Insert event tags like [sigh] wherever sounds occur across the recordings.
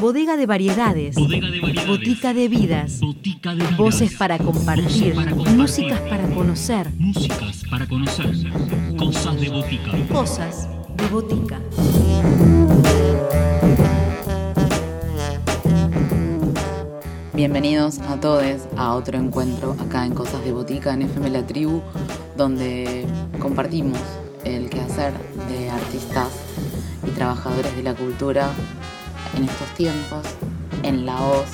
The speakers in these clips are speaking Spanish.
Bodega de variedades. Bodega de variedades. Botica de vidas. Botica de vidas. Voces para compartir. Voces para compartir. Músicas para conocer. Músicas para conocer. Cosas de botica. Cosas de botica. Bienvenidos a todos a otro encuentro acá en Cosas de Botica en FM La Tribu, donde compartimos el quehacer de artistas trabajadores de la cultura en estos tiempos, en la voz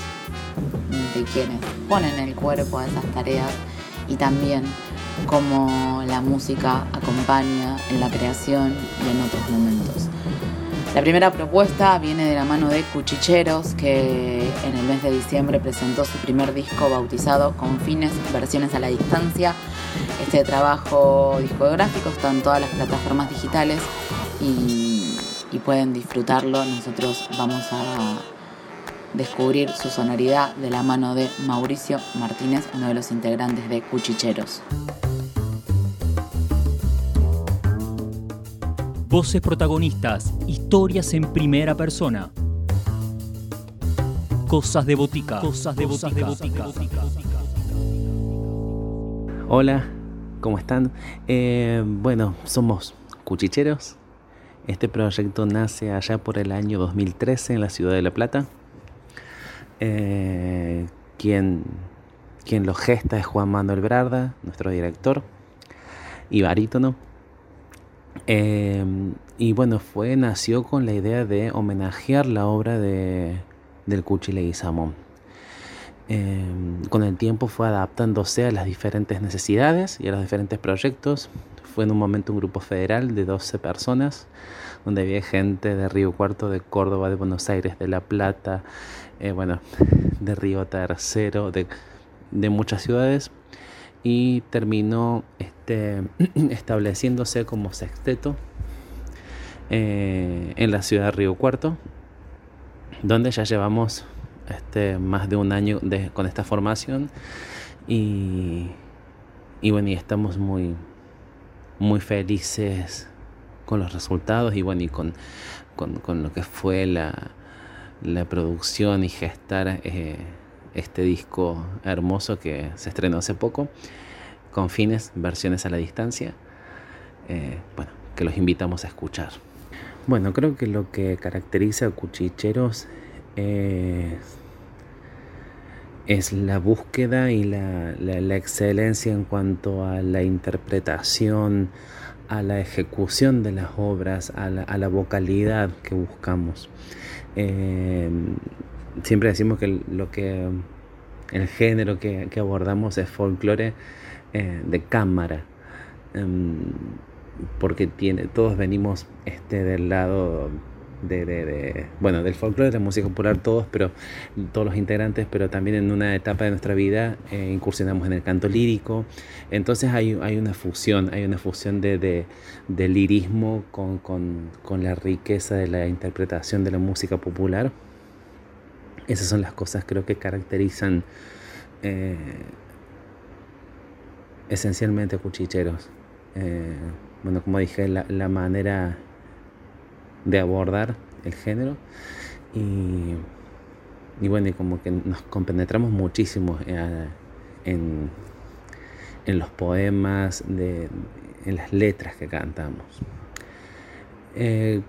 de quienes ponen el cuerpo a esas tareas y también cómo la música acompaña en la creación y en otros momentos. La primera propuesta viene de la mano de Cuchicheros, que en el mes de diciembre presentó su primer disco bautizado con fines, versiones a la distancia. Este trabajo discográfico está en todas las plataformas digitales y, y pueden disfrutarlo. Nosotros vamos a descubrir su sonoridad de la mano de Mauricio Martínez, uno de los integrantes de Cuchicheros. Voces protagonistas. Historias en primera persona. Cosas de botica. Cosas de botica. Hola, ¿cómo están? Eh, bueno, somos Cuchicheros. Este proyecto nace allá por el año 2013 en la ciudad de La Plata. Eh, quien, quien lo gesta es Juan Manuel Brarda, nuestro director y barítono. Eh, y bueno, fue, nació con la idea de homenajear la obra de, del Cuchi Leguizamón. Eh, con el tiempo fue adaptándose a las diferentes necesidades y a los diferentes proyectos. Fue en un momento un grupo federal de 12 personas, donde había gente de Río Cuarto, de Córdoba, de Buenos Aires, de La Plata, eh, bueno, [laughs] de Río Tercero, de, muchas ciudades y terminó este, [clears throat] estableciéndose como sexteto eh, en la ciudad de Río Cuarto, donde ya llevamos este, más de un año con esta formación y, y bueno, y estamos muy, muy felices con los resultados y bueno, y con, con, con lo que fue la, la producción y gestar eh, este disco hermoso que se estrenó hace poco, con fines, versiones a la distancia, eh, bueno, que los invitamos a escuchar. Bueno, creo que lo que caracteriza a Cuchicheros es, es la búsqueda y la, la, excelencia en cuanto a la interpretación, a la ejecución de las obras, a la, a la vocalidad que buscamos. Eh, siempre decimos que lo que el género que, que abordamos es folclore eh, de cámara um, porque tiene todos venimos este del lado de, de, de, bueno del folclore de la música popular todos pero todos los integrantes pero también en una etapa de nuestra vida eh, incursionamos en el canto lírico entonces hay, hay una fusión hay una fusión de, de, de lirismo con, con, con la riqueza de la interpretación de la música popular esas son las cosas creo que caracterizan eh, esencialmente cuchicheros. Eh, bueno, como dije, la, la, manera de abordar el género y, y, bueno, y como que nos compenetramos muchísimo eh, en, en, los poemas, de, en las letras que cantamos. Eh,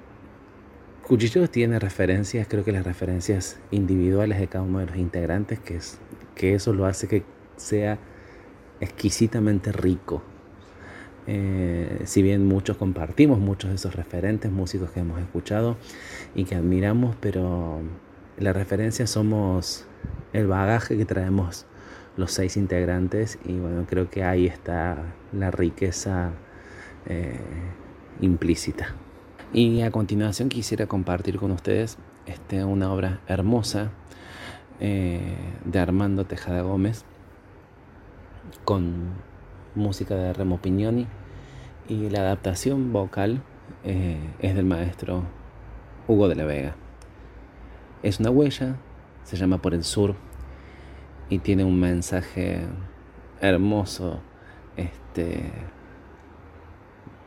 Cuchicheros tiene referencias, creo que las referencias individuales de cada uno de los integrantes, que, es, que eso lo hace que sea exquisitamente rico. Eh, si bien muchos compartimos muchos de esos referentes, músicos que hemos escuchado y que admiramos, pero la referencia somos el bagaje que traemos los seis integrantes y bueno, creo que ahí está la riqueza eh, implícita. Y a continuación quisiera compartir con ustedes este, una obra hermosa eh, de Armando Tejada Gómez con música de Remo Pignoni y la adaptación vocal eh, es del maestro Hugo de la Vega. Es una huella, se llama Por el Sur y tiene un mensaje hermoso este,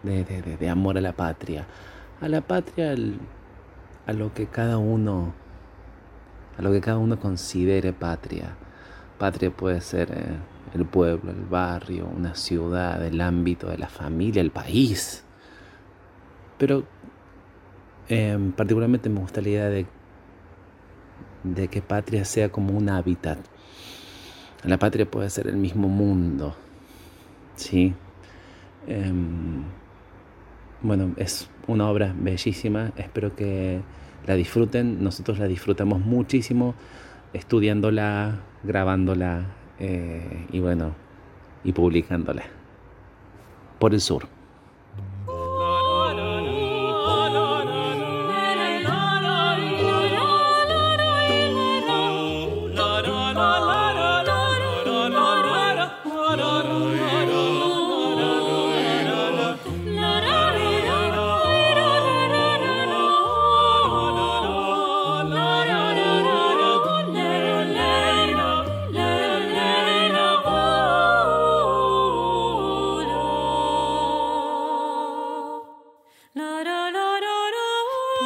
de, de, de amor a la patria a la patria a lo que cada uno a lo que cada uno considere patria. Patria puede ser eh, el pueblo, el barrio, una ciudad, el ámbito de la familia, el país. Pero em, particularmente me gusta la idea de, que patria sea como un hábitat. La patria puede ser el mismo mundo. ¿sí? Em, bueno, es una obra bellísima. Espero que la disfruten. Nosotros la disfrutamos muchísimo estudiándola, grabándola eh, y bueno, y publicándola. Por el sur.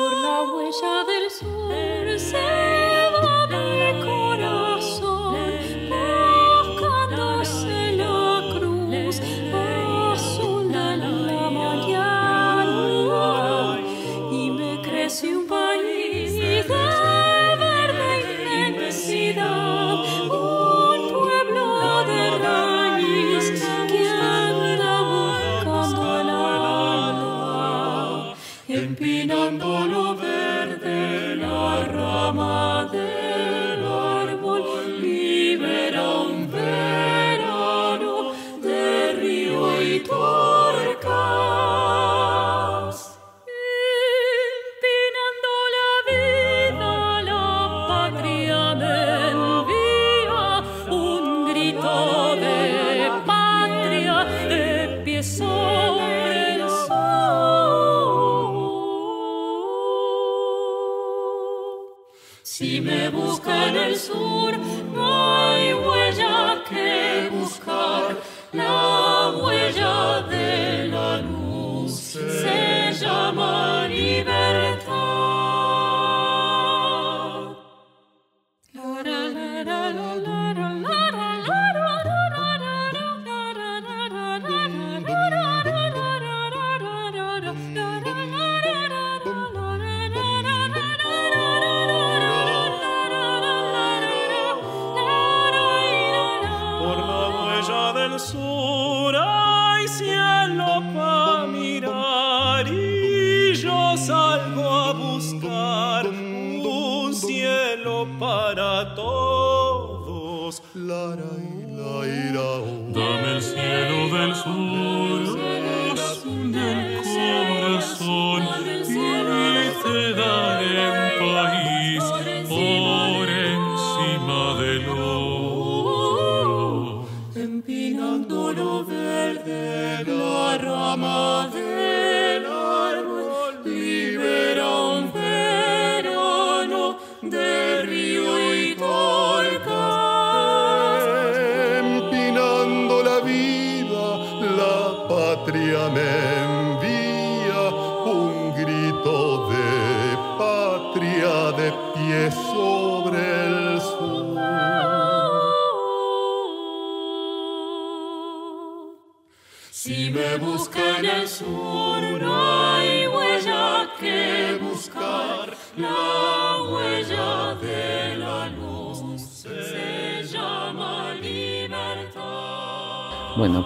Por la huella del sur Si me busca en el sur, no hay huella que buscar. La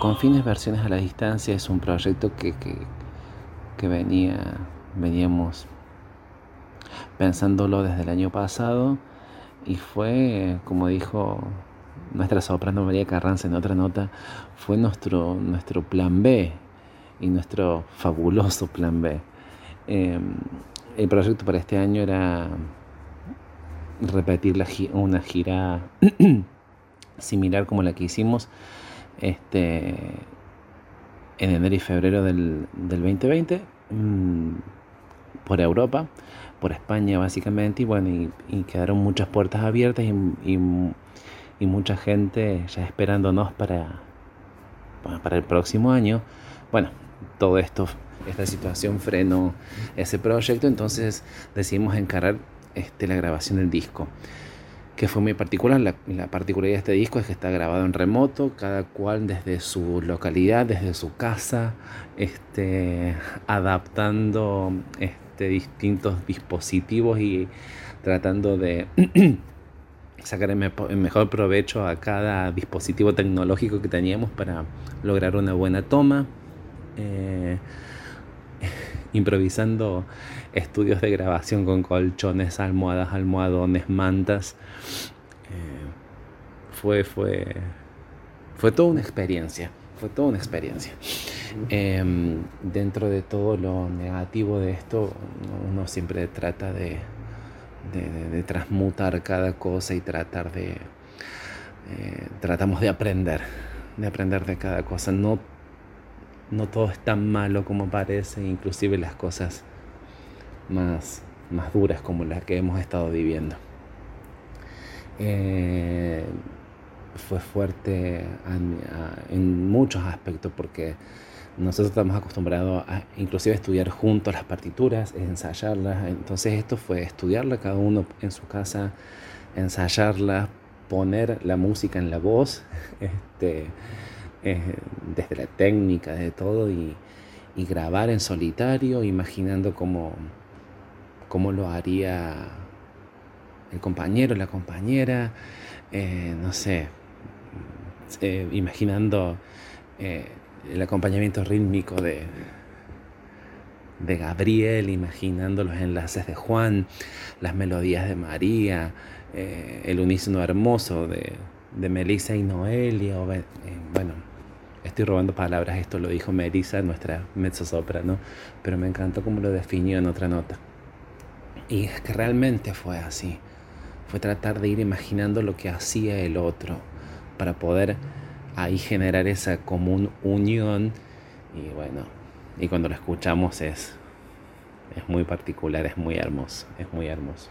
con fines versiones a la distancia es un proyecto que, que, venía, veníamos pensándolo desde el año pasado y fue, como dijo nuestra soprano María Carranza en otra nota, fue nuestro, nuestro plan B y nuestro fabuloso plan B. Eh, el proyecto para este año era repetir una gira [clears throat] similar como la que hicimos este, en enero y febrero del, del 2020 mm, por Europa, por España básicamente, y bueno, y, quedaron muchas puertas abiertas y, y, y mucha gente ya esperándonos para- para el próximo año. Bueno, todo esto esta situación frenó ese proyecto, entonces decidimos encarar este, la grabación del disco, que fue muy particular. La, la particularidad de este disco es que está grabado en remoto, cada cual desde su localidad, desde su casa, este, adaptando este, distintos dispositivos y tratando de [clears throat] sacar el mejor provecho a cada dispositivo tecnológico que teníamos para lograr una buena toma. Eh, improvisando estudios de grabación con colchones, almohadas, almohadones, mantas. Eh, fue, fue, fue toda una experiencia. Fue toda una experiencia. Em, dentro de todo lo negativo de esto, uno siempre trata de, transmutar cada cosa y tratar de... eh, tratamos de aprender, de aprender de cada cosa. No, no todo es tan malo como parece, inclusive las cosas más, más duras como las que hemos estado viviendo. Eh, fue fuerte en muchos aspectos porque nosotros estamos acostumbrados a inclusive estudiar juntos las partituras, ensayarlas. Entonces esto fue estudiarla cada uno en su casa, ensayarla, poner la música en la voz, [laughs] este, desde la técnica, de todo, y, grabar en solitario, imaginando cómo, cómo lo haría el compañero, la compañera, eh, no sé, eh, imaginando eh, el acompañamiento rítmico de, de Gabriel, imaginando los enlaces de Juan, las melodías de María, el unísono hermoso de, de Melissa y Noelia. bueno, estoy robando palabras, esto lo dijo Melissa, nuestra mezzosoprano, pero me encantó cómo lo definió en otra nota. Y es que realmente fue así. Fue tratar de ir imaginando lo que hacía el otro para poder ahí generar esa común unión. Y bueno, y cuando lo escuchamos es, es muy particular, es muy hermoso, es muy hermoso.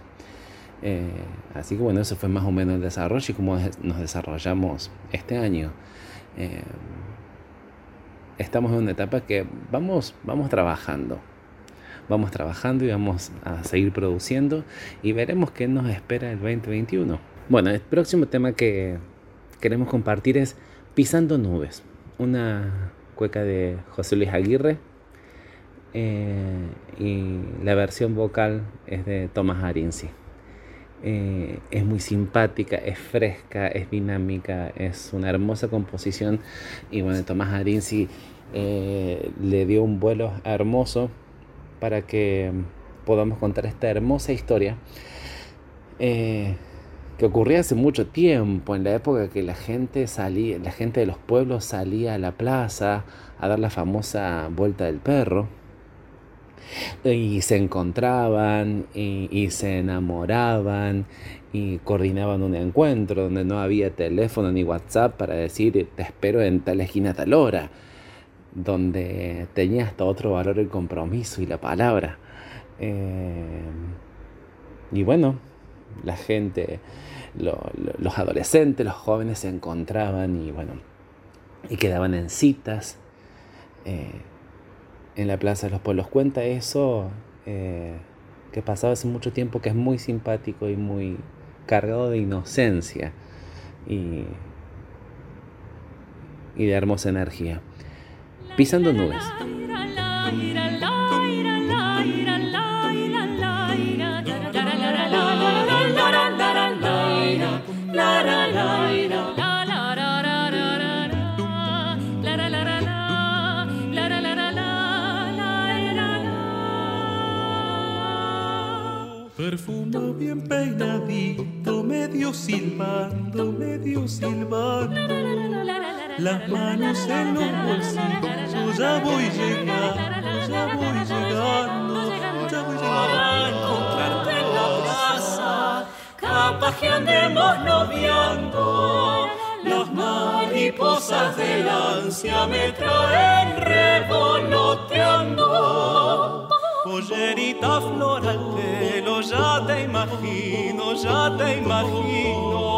Eh, así que bueno, eso fue más o menos el desarrollo y cómo nos desarrollamos este año. Eh, estamos en una etapa que vamos, vamos trabajando. Vamos trabajando y vamos a seguir produciendo y veremos qué nos espera el 2021. Bueno, el próximo tema que queremos compartir es Pisando Nubes, una cueca de José Luis Aguirre eh, y la versión vocal es de Tomás Arinzi. Eh, es muy simpática, es fresca, es dinámica, es una hermosa composición y bueno, Tomás Arinzi eh, le dio un vuelo hermoso para que podamos contar esta hermosa historia eh, que ocurría hace mucho tiempo, en la época que la gente salía, la gente de los pueblos salía a la plaza a dar la famosa vuelta del perro y se encontraban y, y se enamoraban y coordinaban un encuentro donde no había teléfono ni WhatsApp para decir te espero en tal esquina a tal hora, donde tenía hasta otro valor el compromiso y la palabra. Eh, y bueno, la gente, lo- lo- los adolescentes, los jóvenes se encontraban y bueno, y quedaban en citas. eh, en la Plaza de los Pueblos. Cuenta eso eh, que pasaba hace mucho tiempo, que es muy simpático y muy cargado de inocencia y, y de hermosa energía. Pisando nubes. Perfumo bien peinadito, medio silbando, medio silbando. Las manos en los bolsillos, ya voy llegando, ya voy llegando, ya voy llegando. encontrarte en la plaza, capaz que andemos noviando. Las mariposas del ansia me traen revoloteando. Pollerita flor al pelo, ya te imagino, ya te imagino.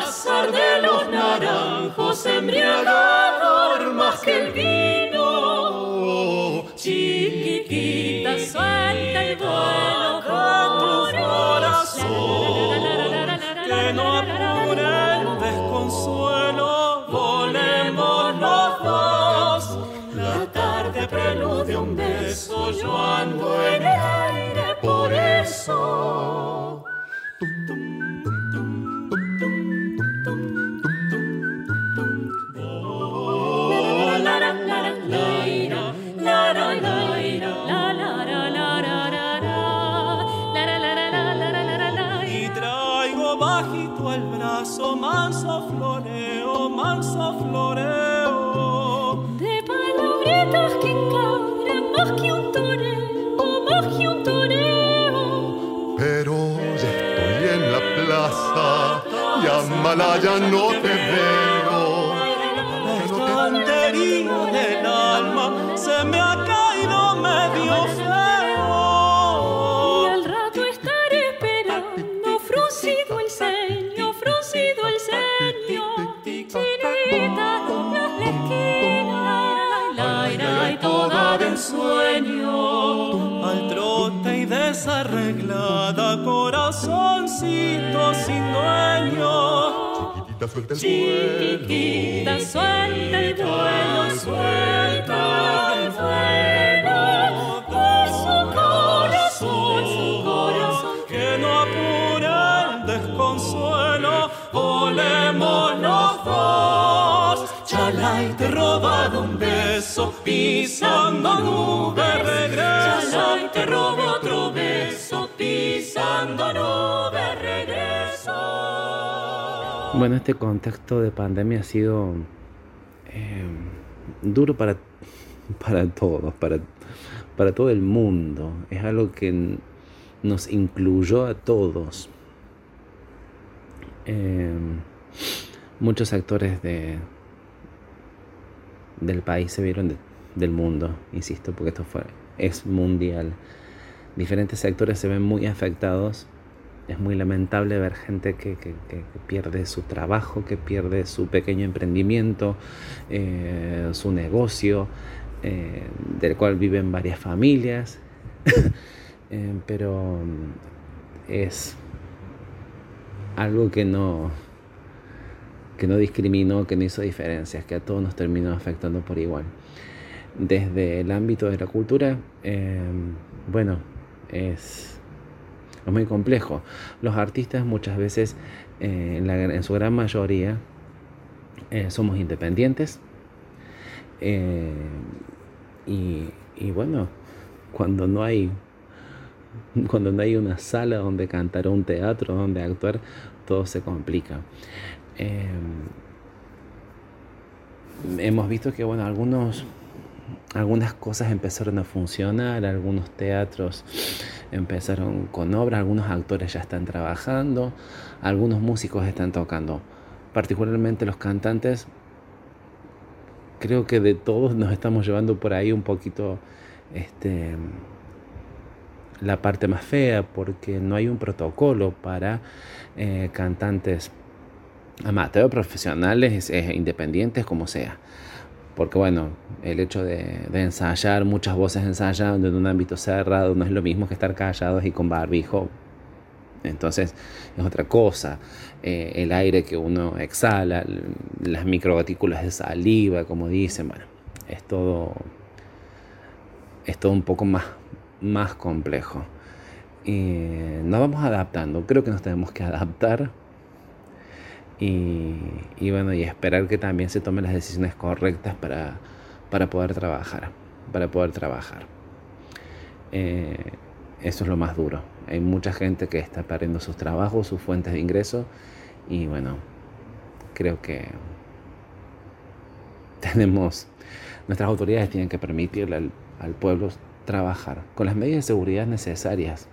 Pasar de los naranjos embriagador más que el vino. Chiquitita, suelta el vuelo con tu corazón. Que no apure el desconsuelo, volemos los dos. La tarde preludia un beso, yo ando en el aire por eso. Bajito el brazo, manso floreo, manso floreo. De palabritas que encabran más que un toreo, más que un toreo. Pero ya estoy en la plaza y Amalaya no te desarreglada, corazoncito sin dueño. Chiquitita suelta el vuelo. Chiquitita, suelta el vuelo, suelta el vuelo. De su corazón, su corazón. Que no apure el desconsuelo, volemos los dos. Chalay, te he robado un beso, pisando nube regreso. Chalay, te beso, Bueno, este contexto de pandemia ha sido eh, duro para, [laughs] para todos, para, para todo el mundo. Es algo que nos incluyó a todos. Eh, muchos actores de, del país se vieron de- del mundo, insisto, porque esto fue, es mundial. Diferentes sectores se ven muy afectados es muy lamentable ver gente que, que- pierde su trabajo, que pierde su pequeño emprendimiento, eh, su negocio, eh, del cual viven varias familias. [laughs] Eh, pero mm, es algo que no, que no discriminó, que no hizo diferencias, que a todos nos terminó afectando por igual. Desde el ámbito de la cultura, bueno, es es muy complejo. Los artistas muchas veces, eh, en, su gran mayoría, eh, somos independientes. Eh, y, y bueno, cuando no hay cuando no hay una sala donde cantar o un teatro donde actuar, todo se complica. Hemos visto que bueno, algunos algunas cosas empezaron a funcionar, algunos teatros empezaron con obras, algunos actores ya están trabajando, algunos músicos están tocando. Particularmente los cantantes, creo que de todos nos estamos llevando por ahí un poquito este, la parte más fea, porque no hay un protocolo para eh, cantantes amateur, profesionales, eh, independientes, como sea. Porque bueno, el hecho de, ensayar, muchas voces ensayando en un ámbito cerrado, no es lo mismo que estar callados y con barbijo. Entonces es otra cosa. Eh, el aire que uno exhala, las microgotículas de saliva, como dicen, bueno, es todo, es todo un poco más, más complejo. Y nos vamos adaptando, creo que nos tenemos que adaptar y, bueno, y esperar que también se tomen las decisiones correctas para, para poder trabajar, para poder trabajar. Eh, eso es lo más duro. Hay mucha gente que está perdiendo sus trabajos, sus fuentes de ingreso y bueno, creo que [laughs] tenemos, nuestras autoridades tienen que permitirle al, al pueblo trabajar con las medidas de seguridad necesarias,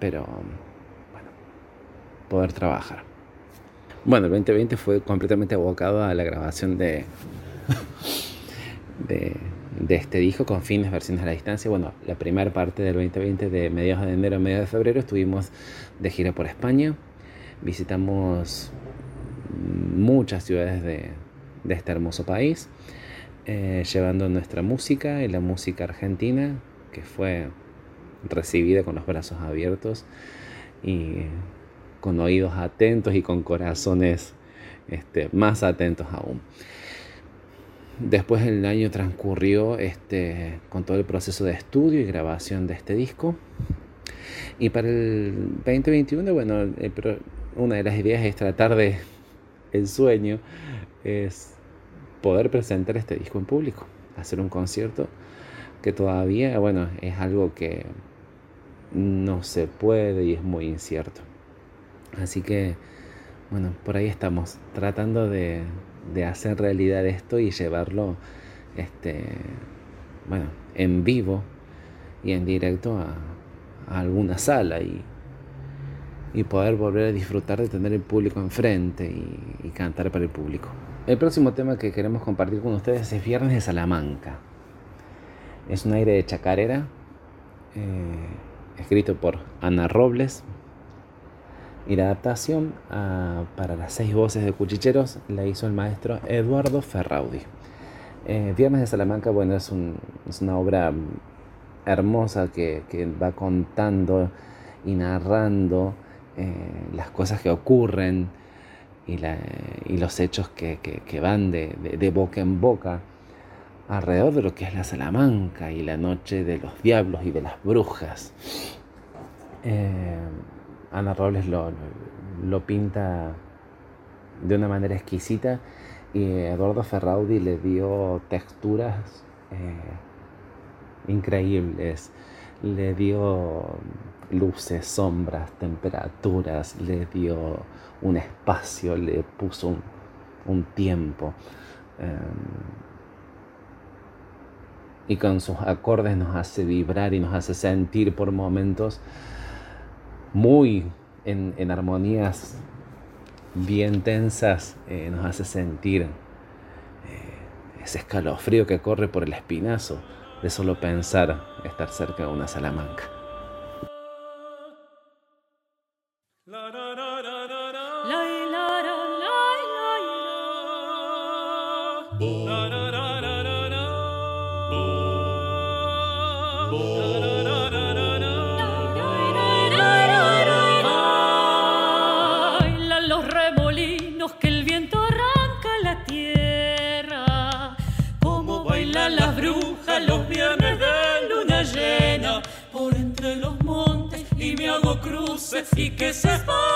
pero bueno, poder trabajar. Bueno, el 2020 fue completamente abocado a la grabación de, de, este disco con fines versiones a la distancia. Bueno, la primera parte del 2020 de mediados de enero a mediados de febrero estuvimos de gira por España. Visitamos muchas ciudades de, de este hermoso país, eh, llevando nuestra música y la música argentina, que fue recibida con los brazos abiertos y con oídos atentos y con corazones este, más atentos aún. Después el año transcurrió este, con todo el proceso de estudio y grabación de este disco. Y para el 2021, bueno, una de las ideas es tratar de, el sueño es poder presentar este disco en público, hacer un concierto que todavía, bueno, es algo que no se puede y es muy incierto. Así que, bueno, por ahí estamos, tratando de, hacer realidad esto y llevarlo, este, bueno, en vivo y en directo a, alguna sala y, poder volver a disfrutar de tener el público enfrente y, y cantar para el público. El próximo tema que queremos compartir con ustedes es Viernes de Salamanca. Es un aire de chacarera, eh, escrito por Ana Robles. Y la adaptación ah, para las seis voces de Cuchicheros la hizo el maestro Eduardo Ferraudi. Eh, Viernes de Salamanca, bueno, es, un- es una obra hermosa que, va contando y narrando eh, las cosas que ocurren y, los hechos que, van de boca en boca alrededor de lo que es la Salamanca y la noche de los diablos y de las brujas. Eh, Ana Robles lo, lo- pinta de una manera exquisita y Eduardo Ferraudi le dio texturas eh, increíbles, le dio luces, sombras, temperaturas, le dio un espacio, le puso un, tiempo. eh, y con sus acordes nos hace vibrar y nos hace sentir por momentos muy en, en armonías bien tensas, eh, nos hace sentir eh, ese escalofrío que corre por el espinazo de solo pensar estar cerca de una Salamanca. se fique, se.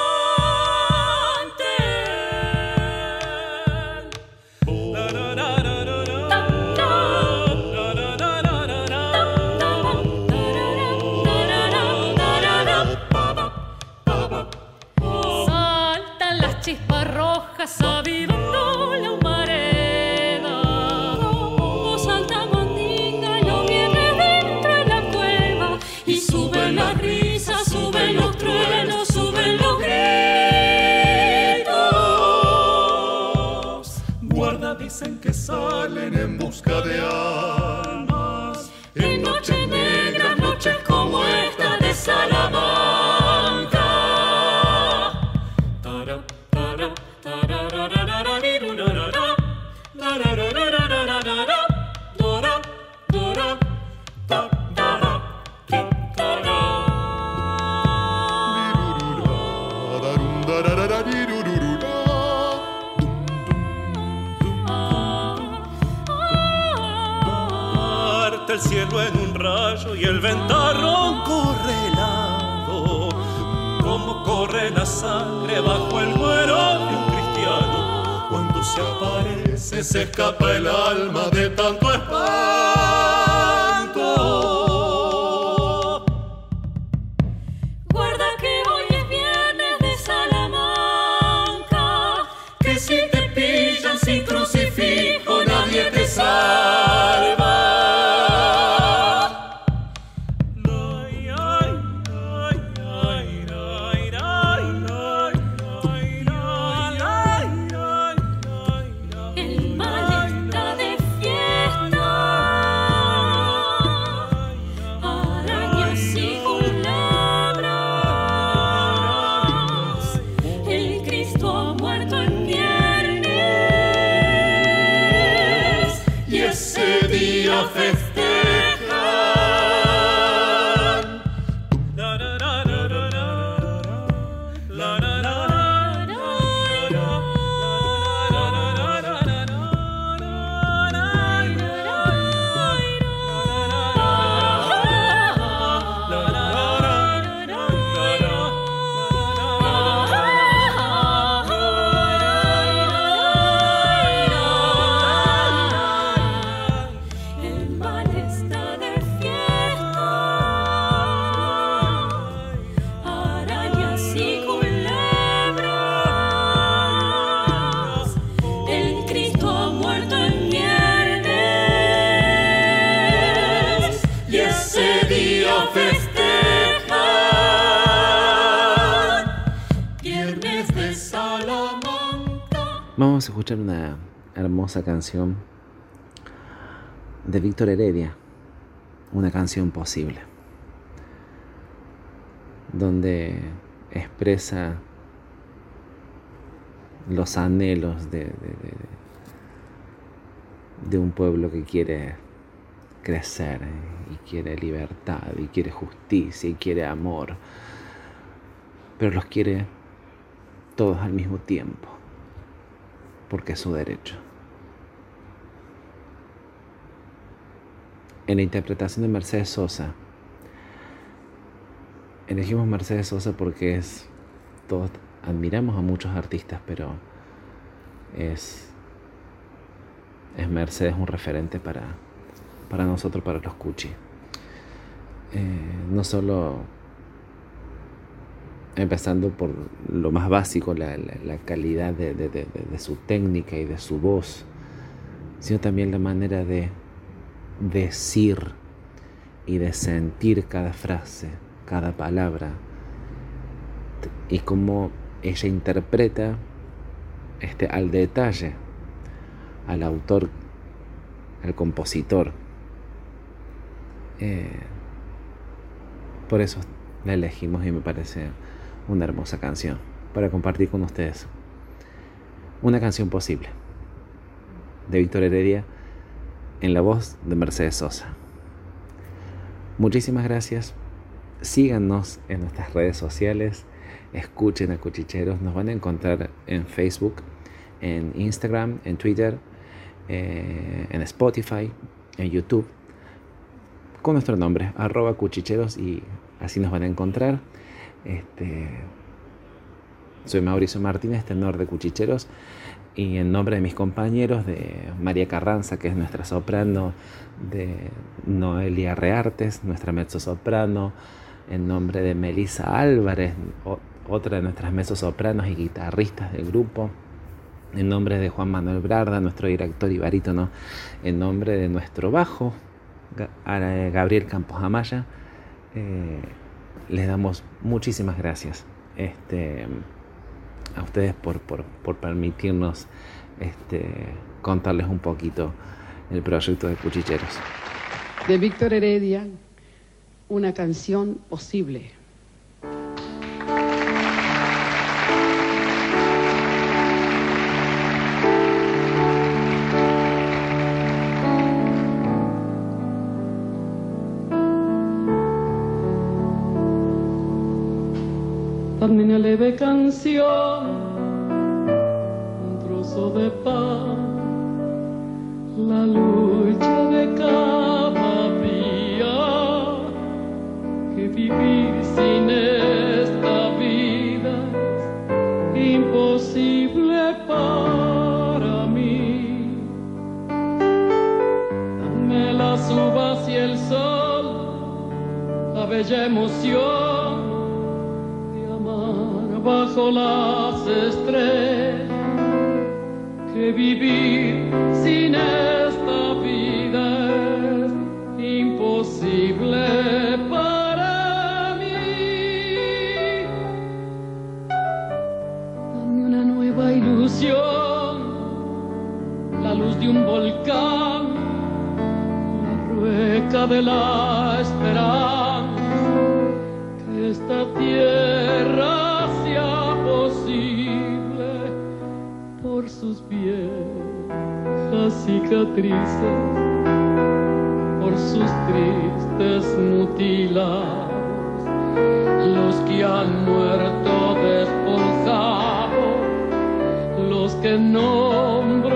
El cielo en un rayo y el ventarrón corre helado. Como corre la sangre bajo el cuero de un cristiano. Cuando se aparece, se escapa el alma de tanto espanto. Día festejan. Una hermosa canción de Víctor Heredia, una canción posible, donde expresa los anhelos de- de- de un pueblo que quiere crecer y quiere libertad y quiere justicia y quiere amor, pero los quiere todos al mismo tiempo, porque es su derecho. En la interpretación de Mercedes Sosa, elegimos Mercedes Sosa porque es, todos admiramos a muchos artistas, pero es, es Mercedes un referente para, para nosotros, para los Cuchi. Eh, no solo empezando por lo más básico, la, la- calidad de, de- de- su técnica y de su voz, sino también la manera de decir y de sentir cada frase, cada palabra, y cómo ella interpreta este, al detalle al autor, al compositor. Eh, por eso la elegimos y me parece una hermosa canción para compartir con ustedes. Una canción posible de Víctor Heredia en la voz de Mercedes Sosa. Muchísimas gracias. Síganos en nuestras redes sociales. Escuchen a Cuchicheros. Nos van a encontrar en Facebook, en Instagram, en Twitter, eh, en Spotify, en YouTube con nuestro nombre, arroba cuchicheros y así nos van a encontrar. Este, soy Mauricio Martínez, tenor de Cuchicheros, y en nombre de mis compañeros, de María Carranza, que es nuestra soprano, de Noelia Reartes, nuestra mezzosoprano, en nombre de Melissa Álvarez, otra de nuestras mezzosopranos y guitarristas del grupo, en nombre de Juan Manuel Brarda, nuestro director y barítono, en nombre de nuestro bajo, a- Gabriel Campos Amaya, eh, les damos muchísimas gracias este, a ustedes por, permitirnos este, contarles un poquito el proyecto de Cuchicheros. de Víctor Heredia, una canción posible. Una leve canción, un trozo de pan, la lucha de cada día, que vivir sin esta vida es imposible para mí. Dame las uvas y el sol, la bella emoción bajo las estrellas que vivir sin esta vida es imposible para mí. Dame una nueva ilusión, la luz de un volcán, la rueca de la esperanza, que esta tierra sus viejas cicatrices, por sus tristes mutilas, los que han muerto despojados, los que nombro